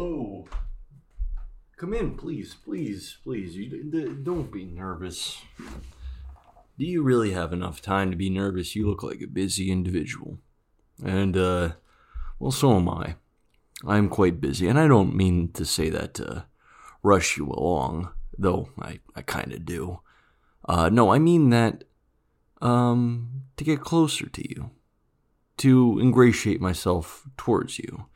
Hello. Come in, please, please, please. You d- d- don't be nervous. Do you really have enough time to be nervous? You look like a busy individual. And, uh, well, so am I. I'm quite busy, and I don't mean to say that to rush you along, though I, I kind of do. Uh, no, I mean that, um, to get closer to you, to ingratiate myself towards you.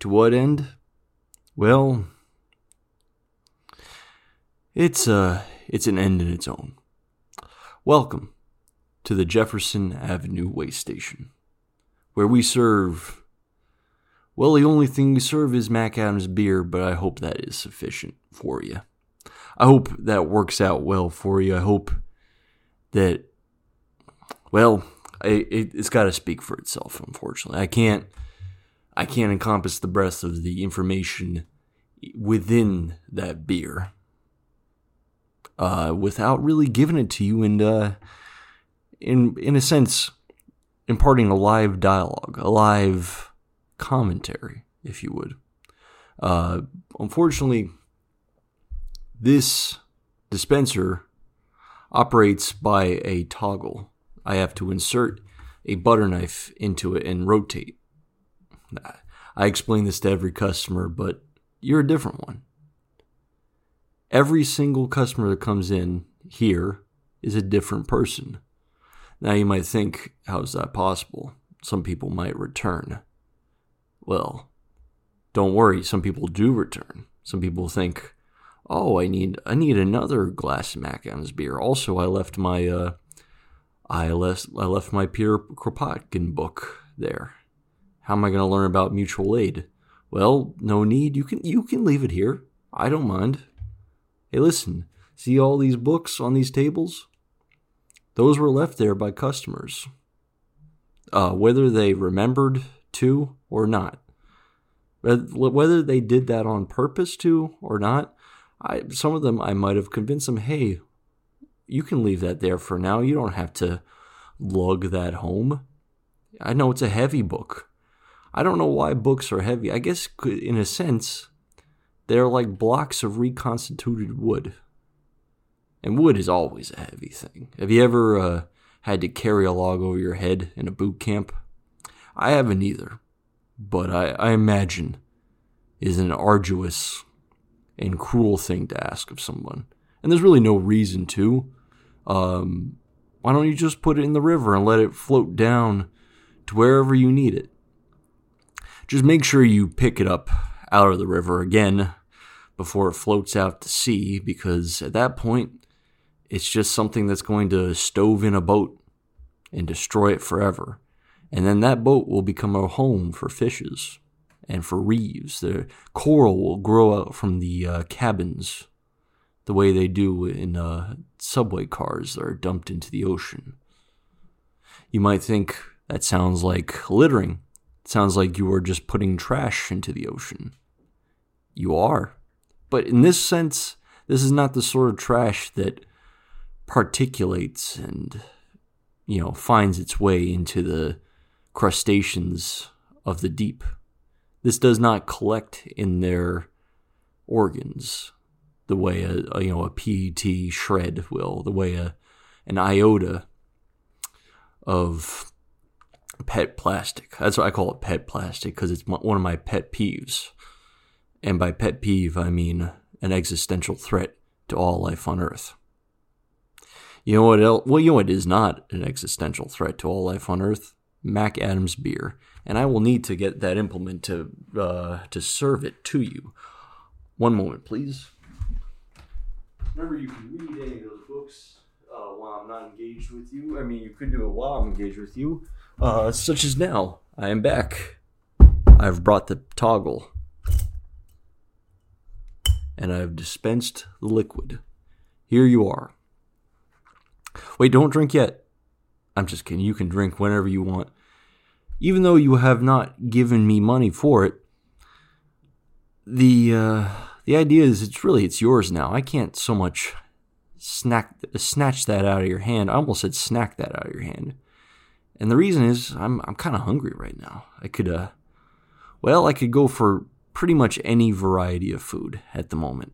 To what end? Well, it's uh it's an end in its own. Welcome to the Jefferson Avenue Way Station, where we serve well, the only thing we serve is Mac Adams beer, but I hope that is sufficient for you. I hope that works out well for you. I hope that well, I, it, it's got to speak for itself. Unfortunately, I can't I can't encompass the breadth of the information within that beer uh, without really giving it to you and uh, in in a sense imparting a live dialogue, a live commentary, if you would. Uh, unfortunately, this dispenser operates by a toggle. I have to insert a butter knife into it and rotate I explain this to every customer, but you're a different one. Every single customer that comes in here is a different person. Now you might think, how is that possible? Some people might return. Well, don't worry, some people do return. Some people think, oh, I need I need another glass of Mac beer. Also, I left my uh, I left I left my Peter Kropotkin book there. How am I going to learn about mutual aid? Well, no need. You can you can leave it here. I don't mind. Hey, listen. See all these books on these tables? Those were left there by customers. Uh, whether they remembered to or not. Whether they did that on purpose to or not, I, some of them I might have convinced them, hey, you can leave that there for now. You don't have to lug that home. I know it's a heavy book. I don't know why books are heavy. I guess, in a sense, they're like blocks of reconstituted wood. And wood is always a heavy thing. Have you ever uh, had to carry a log over your head in a boot camp? I haven't either, but I, I imagine is an arduous and cruel thing to ask of someone. And there's really no reason to. Um, why don't you just put it in the river and let it float down to wherever you need it? Just make sure you pick it up out of the river again before it floats out to sea, because at that point, it's just something that's going to stove in a boat and destroy it forever. And then that boat will become a home for fishes and for reefs. The coral will grow out from the uh, cabins the way they do in uh, subway cars that are dumped into the ocean. You might think that sounds like littering, sounds like you are just putting trash into the ocean. You are. But in this sense, this is not the sort of trash that particulates and, you know, finds its way into the crustaceans of the deep. This does not collect in their organs the way a, a you know a PET shred will, the way a an iota of pet plastic. That's what I call it pet plastic because it's one of my pet peeves. And by pet peeve, I mean an existential threat to all life on Earth. You know what else? Well, you know what is not an existential threat to all life on Earth? Mac Adams beer, and I will need to get that implement to uh, to serve it to you. One moment, please. Remember, you can read any of those books uh, while I'm not engaged with you. I mean, you could do it while I'm engaged with you. Uh, such as now, I am back. I've brought the toggle. And I've dispensed the liquid. Here you are. Wait, don't drink yet. I'm just kidding. You can drink whenever you want. Even though you have not given me money for it, the uh, the idea is it's really it's yours now. I can't so much snack snatch that out of your hand. I almost said snack that out of your hand. And the reason is I'm I'm kind of hungry right now. I could uh well, I could go for pretty much any variety of food at the moment,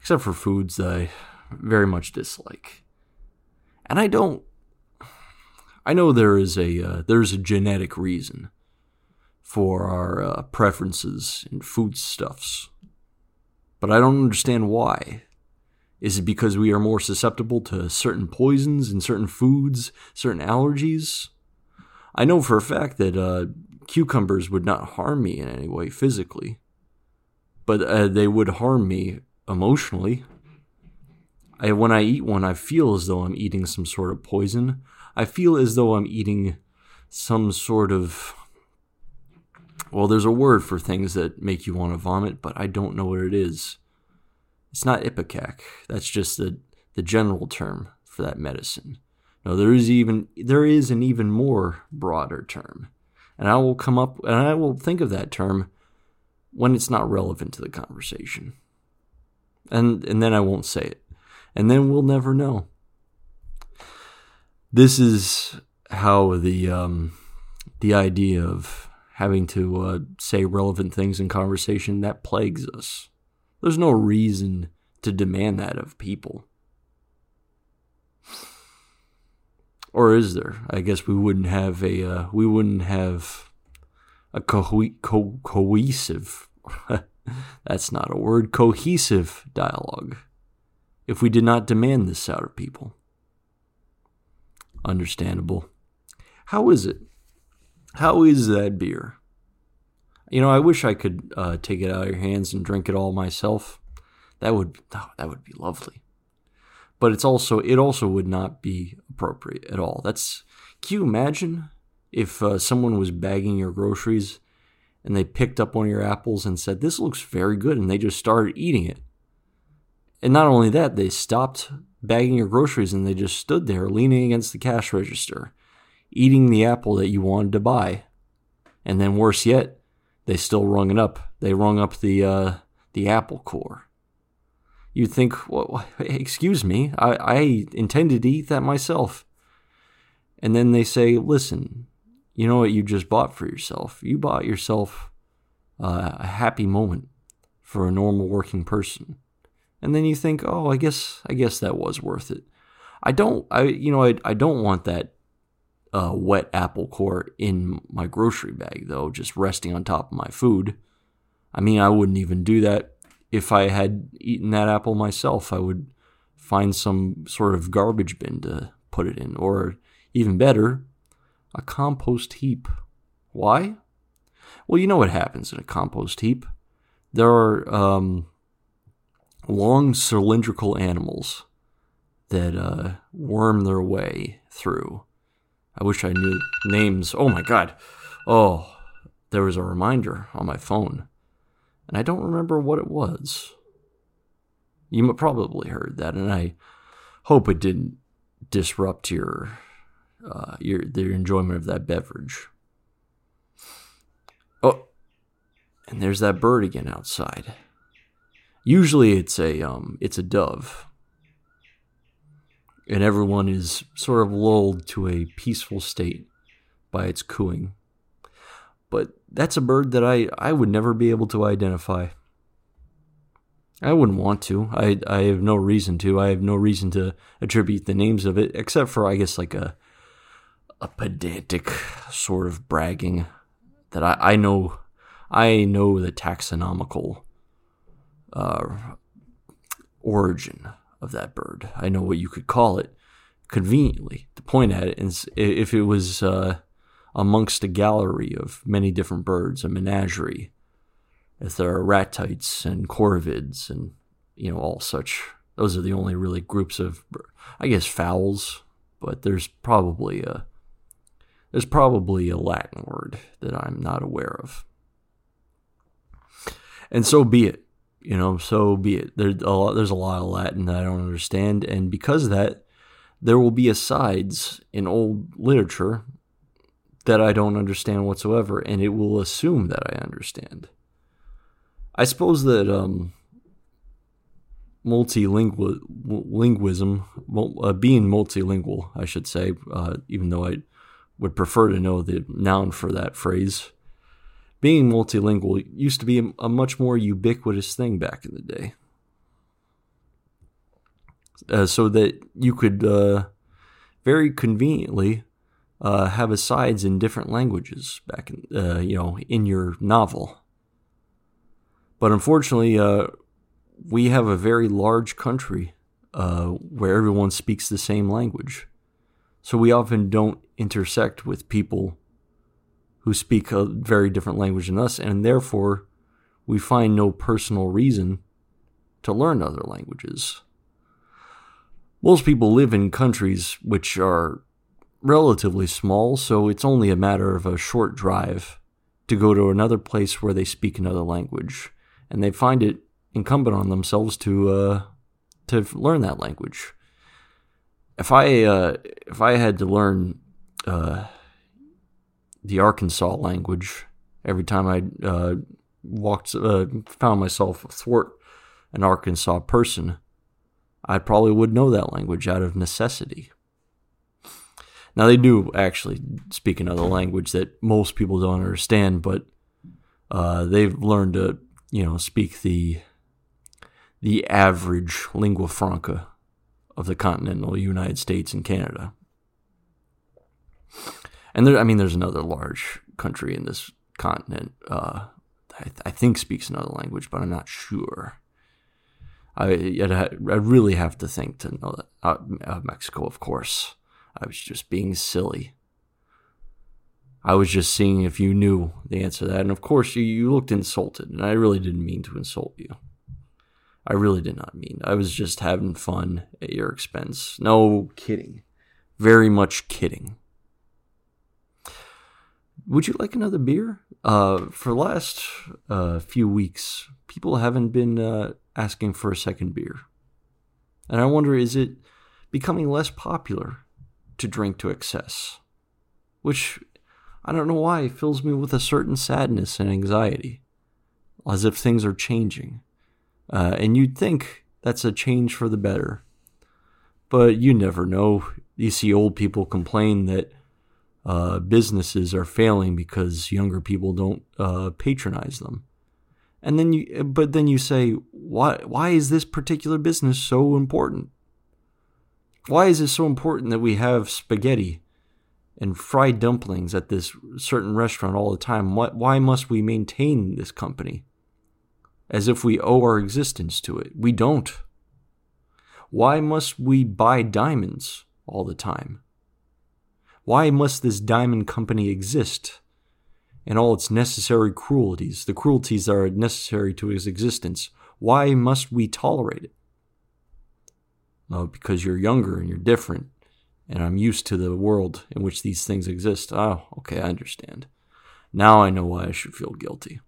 except for foods that I very much dislike. And I don't. I know there is a uh, there's a genetic reason for our uh, preferences in foodstuffs, but I don't understand why. Is it because we are more susceptible to certain poisons and certain foods, certain allergies? I know for a fact that uh, cucumbers would not harm me in any way physically, but uh, they would harm me emotionally. I, when I eat one, I feel as though I'm eating some sort of poison. I feel as though I'm eating some sort of. Well, there's a word for things that make you want to vomit, but I don't know what it is. It's not ipecac. That's just the, the general term for that medicine. No, there is even there is an even more broader term. And I will come up and I will think of that term when it's not relevant to the conversation. And and then I won't say it. And then we'll never know. This is how the um, the idea of having to uh, say relevant things in conversation that plagues us. There's no reason to demand that of people. Or is there? I guess we wouldn't have a uh, we wouldn't have a co- co- cohesive that's not a word cohesive dialogue if we did not demand this out of people. Understandable. How is it? How is that beer? You know, I wish I could uh, take it out of your hands and drink it all myself. That would oh, that would be lovely. But it's also it also would not be appropriate at all. That's can you imagine if uh, someone was bagging your groceries and they picked up one of your apples and said this looks very good and they just started eating it. And not only that, they stopped bagging your groceries and they just stood there leaning against the cash register, eating the apple that you wanted to buy. And then worse yet, they still rung it up. They rung up the uh, the apple core. You'd think, well, excuse me, I, I intended to eat that myself. And then they say, listen, you know what you just bought for yourself? You bought yourself uh, a happy moment for a normal working person. And then you think, oh, I guess I guess that was worth it. I don't, I you know, I I don't want that uh, wet apple core in my grocery bag, though, just resting on top of my food. I mean, I wouldn't even do that if I had eaten that apple myself. I would find some sort of garbage bin to put it in, or even better, a compost heap. Why? Well, you know what happens in a compost heap. There are um, long cylindrical animals that uh, worm their way through I wish I knew names. Oh my god. Oh, there was a reminder on my phone. And I don't remember what it was. You probably heard that, and I hope it didn't disrupt your uh, your your enjoyment of that beverage. Oh, and there's that bird again outside. Usually it's a um it's a dove and everyone is sort of lulled to a peaceful state by its cooing. But that's a bird that I, I would never be able to identify. I wouldn't want to. I I have no reason to. I have no reason to attribute the names of it, except for I guess like a a pedantic sort of bragging that I, I know I know the taxonomical uh, origin of that bird. I know what you could call it conveniently to point at it. And if it was uh, amongst a gallery of many different birds, a menagerie, if there are ratites and corvids and you know all such, those are the only really groups of, I guess, fowls. But there's probably a there's probably a Latin word that I'm not aware of. And so be it you know, so be it. There, a lot, there's a lot of Latin that I don't understand, and because of that, there will be asides in old literature that I don't understand whatsoever, and it will assume that I understand. I suppose that um, multilingualism, uh, being multilingual, I should say, uh, even though I would prefer to know the noun for that phrase, being multilingual used to be a, much more ubiquitous thing back in the day. Uh, so that you could uh, very conveniently uh, have asides in different languages back in uh, you know in your novel. But unfortunately, uh, we have a very large country uh, where everyone speaks the same language, so we often don't intersect with people who speak a very different language than us, and therefore we find no personal reason to learn other languages. Most people live in countries which are relatively small, so it's only a matter of a short drive to go to another place where they speak another language, and they find it incumbent on themselves to uh, to learn that language. If I uh, if I had to learn uh, the Arkansas language every time I uh, walked, uh, found myself athwart an Arkansas person. I probably would know that language out of necessity. Now they do actually speak another language that most people don't understand, but uh, they've learned to, you know, speak the the average lingua franca of the continental United States and Canada. And there, I mean, there's another large country in this continent. Uh, I, I, think speaks another language, but I'm not sure. I I really have to think to know that uh, uh, Mexico, of course. I was just being silly. I was just seeing if you knew the answer to that, and of course you, you looked insulted, and I really didn't mean to insult you. I really did not mean. I was just having fun at your expense. No kidding. Very much kidding would you like another beer? Uh, for the last uh, few weeks, people haven't been uh, asking for a second beer. And I wonder is it becoming less popular to drink to excess? Which I don't know why fills me with a certain sadness and anxiety, as if things are changing. Uh, and you'd think that's a change for the better. But you never know. You see old people complain that uh, businesses are failing because younger people don't uh, patronize them. And then you, but then you say, why? Why is this particular business so important? Why is it so important that we have spaghetti and fried dumplings at this certain restaurant all the time? Why, why must we maintain this company? As if we owe our existence to it. We don't. Why must we buy diamonds all the time? Why must this diamond company exist? And all its necessary cruelties, the cruelties that are necessary to its existence, why must we tolerate it? Because you're younger and you're different, and I'm used to the world in which these things exist. Oh, okay, I understand. Now I know why I should feel guilty.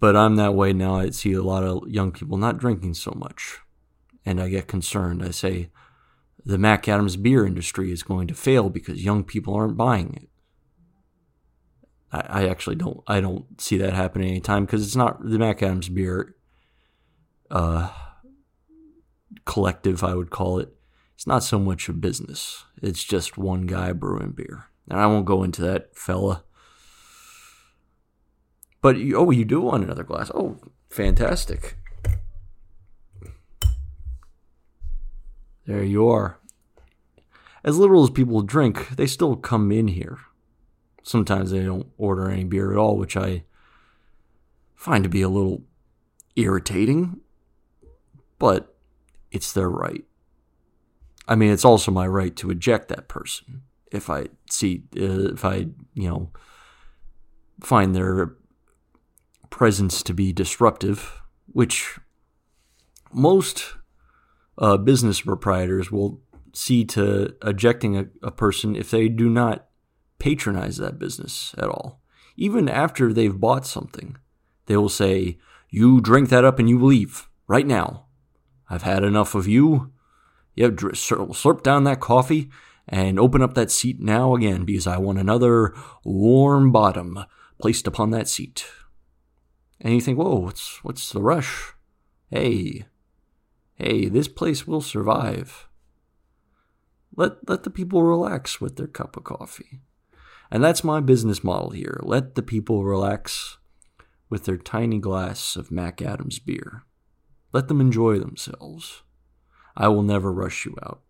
But I'm that way now. I see a lot of young people not drinking so much, and I get concerned. I say, the Mac Adams beer industry is going to fail because young people aren't buying it. I, I actually don't I don't see that happening anytime because it's not the Mac Adams beer uh, collective, I would call it. It's not so much a business. It's just one guy brewing beer. And I won't go into that fella. But you, oh, you do want another glass. Oh, fantastic. There you are. As little as people drink, they still come in here. Sometimes they don't order any beer at all, which I find to be a little irritating, but it's their right. I mean, it's also my right to eject that person if I see, uh, if I, you know, find their presence to be disruptive, which most uh, business proprietors will see to ejecting a, a person if they do not patronize that business at all. Even after they've bought something, they will say, You drink that up and you leave right now. I've had enough of you. You have slurp down that coffee and open up that seat now again because I want another warm bottom placed upon that seat. And you think, whoa, what's what's the rush? Hey, hey, this place will survive. Let let the people relax with their cup of coffee. And that's my business model here. Let the people relax with their tiny glass of Mac Adams beer. Let them enjoy themselves. I will never rush you out.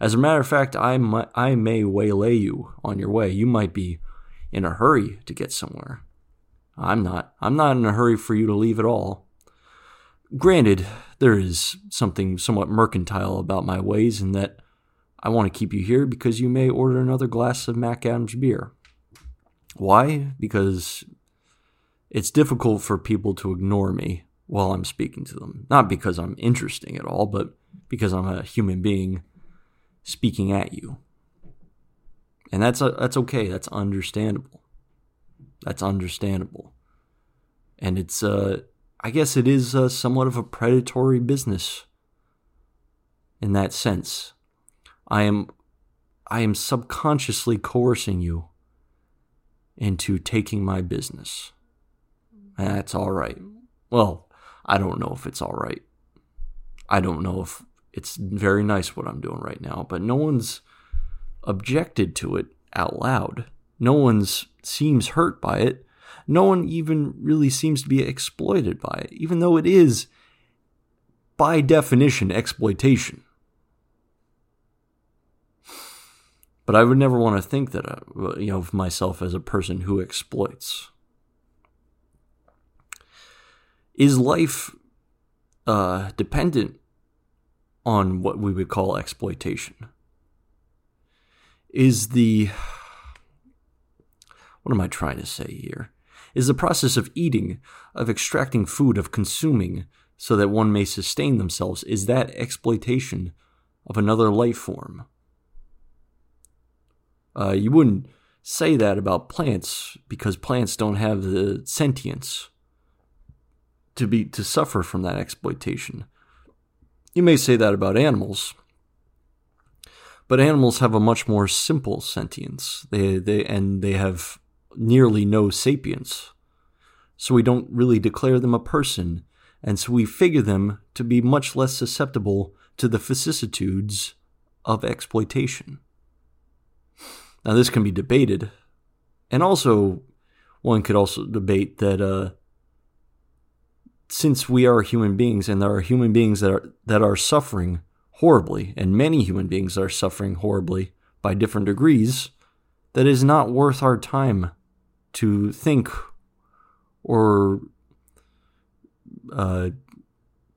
As a matter of fact, I, might, I may waylay you on your way. You might be in a hurry to get somewhere. I'm not. I'm not in a hurry for you to leave at all. Granted, there is something somewhat mercantile about my ways in that I want to keep you here because you may order another glass of Mac Adams beer. Why? Because it's difficult for people to ignore me while I'm speaking to them. Not because I'm interesting at all, but because I'm a human being speaking at you. And that's a, that's okay. That's understandable. That's understandable. And it's uh I guess it is uh, somewhat of a predatory business in that sense. I am I am subconsciously coercing you into taking my business. That's all right. Well, I don't know if it's all right. I don't know if it's very nice what I'm doing right now, but no one's objected to it out loud. No one's seems hurt by it. No one even really seems to be exploited by it, even though it is, by definition, exploitation. But I would never want to think that, uh, you know, of myself as a person who exploits. Is life uh, dependent on what we would call exploitation? Is the. What am I trying to say here? Is the process of eating, of extracting food, of consuming, so that one may sustain themselves, is that exploitation of another life form? Uh, you wouldn't say that about plants because plants don't have the sentience to be to suffer from that exploitation. You may say that about animals, but animals have a much more simple sentience. They they and they have nearly no sapience. So we don't really declare them a person, and so we figure them to be much less susceptible to the vicissitudes of exploitation. Now, this can be debated, and also one could also debate that uh, since we are human beings and there are human beings that are that are suffering horribly, and many human beings are suffering horribly by different degrees, that is not worth our time to think or uh,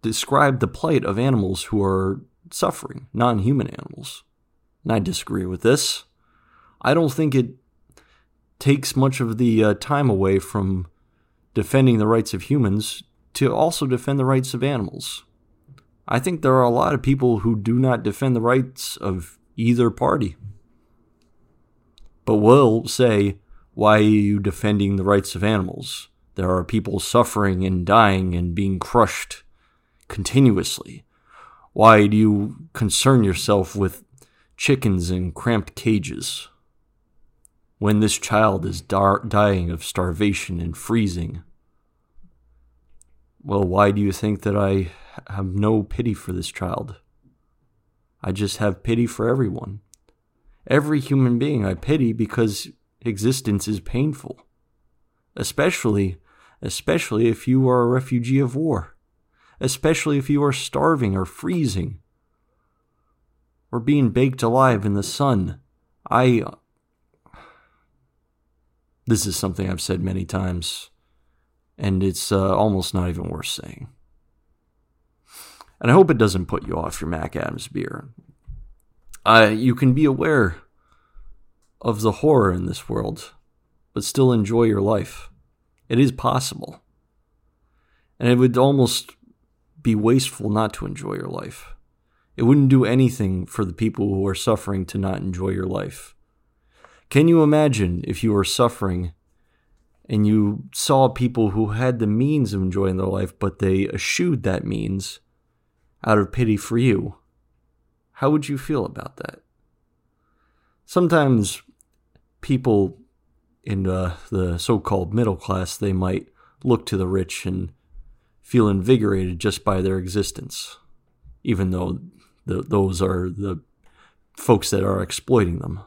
describe the plight of animals who are suffering, non human animals. And I disagree with this. I don't think it takes much of the uh, time away from defending the rights of humans to also defend the rights of animals. I think there are a lot of people who do not defend the rights of either party, but will say, Why are you defending the rights of animals? There are people suffering and dying and being crushed continuously. Why do you concern yourself with chickens in cramped cages? when this child is dar- dying of starvation and freezing. Well, why do you think that I have no pity for this child? I just have pity for everyone. Every human being I pity because existence is painful. Especially, especially if you are a refugee of war. Especially if you are starving or freezing or being baked alive in the sun. I this is something I've said many times, and it's uh, almost not even worth saying. And I hope it doesn't put you off your Mac Adams beer. Uh, you can be aware of the horror in this world, but still enjoy your life. It is possible. And it would almost be wasteful not to enjoy your life. It wouldn't do anything for the people who are suffering to not enjoy your life. Can you imagine if you were suffering and you saw people who had the means of enjoying their life, but they eschewed that means out of pity for you? How would you feel about that? Sometimes people in uh, the so-called middle class they might look to the rich and feel invigorated just by their existence, even though the, those are the folks that are exploiting them.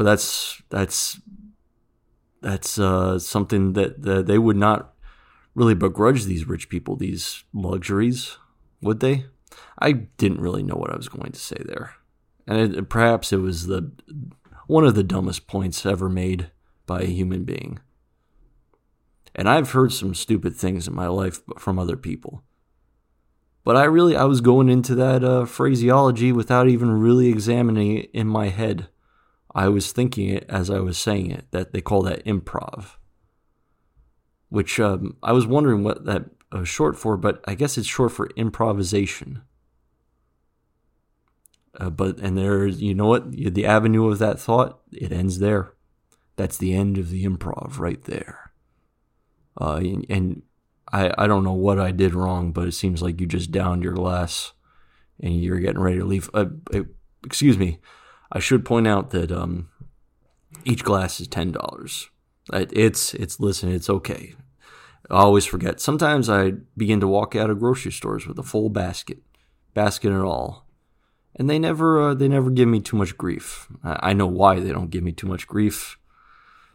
but that's that's that's uh, something that, that they would not really begrudge these rich people these luxuries, would they? I didn't really know what I was going to say there, and it, perhaps it was the one of the dumbest points ever made by a human being. And I've heard some stupid things in my life from other people. But I really I was going into that uh, phraseology without even really examining it in my head. I was thinking it as I was saying it. That they call that improv. Which um, I was wondering what that was short for, but I guess it's short for improvisation. Uh, but and there's you know what? The avenue of that thought it ends there. That's the end of the improv right there. Uh, and, and I, I don't know what I did wrong, but it seems like you just downed your glass and you're getting ready to leave. Uh, uh, excuse me. I should point out that um, each glass is ten dollars. It's it's listen, it's okay. I always forget. Sometimes I begin to walk out of grocery stores with a full basket, basket and all, and they never uh, they never give me too much grief. I, I know why they don't give me too much grief,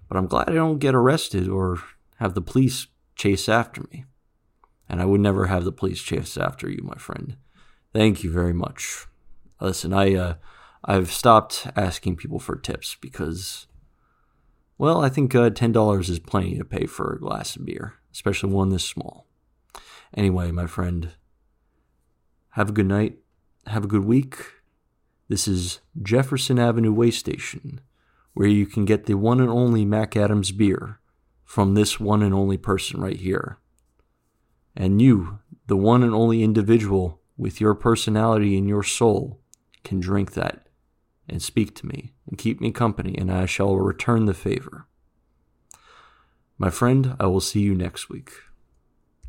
but I'm glad I don't get arrested or have the police chase after me. And I would never have the police chase after you, my friend. Thank you very much. Listen, I uh, I've stopped asking people for tips because, well, I think uh, ten dollars is plenty to pay for a glass of beer, especially one this small. Anyway, my friend, have a good night. Have a good week. This is Jefferson Avenue Way Station, where you can get the one and only Mac Adams beer from this one and only person right here. And you, the one and only individual with your personality and your soul, can drink that and speak to me and keep me company, and I shall return the favor. My friend, I will see you next week.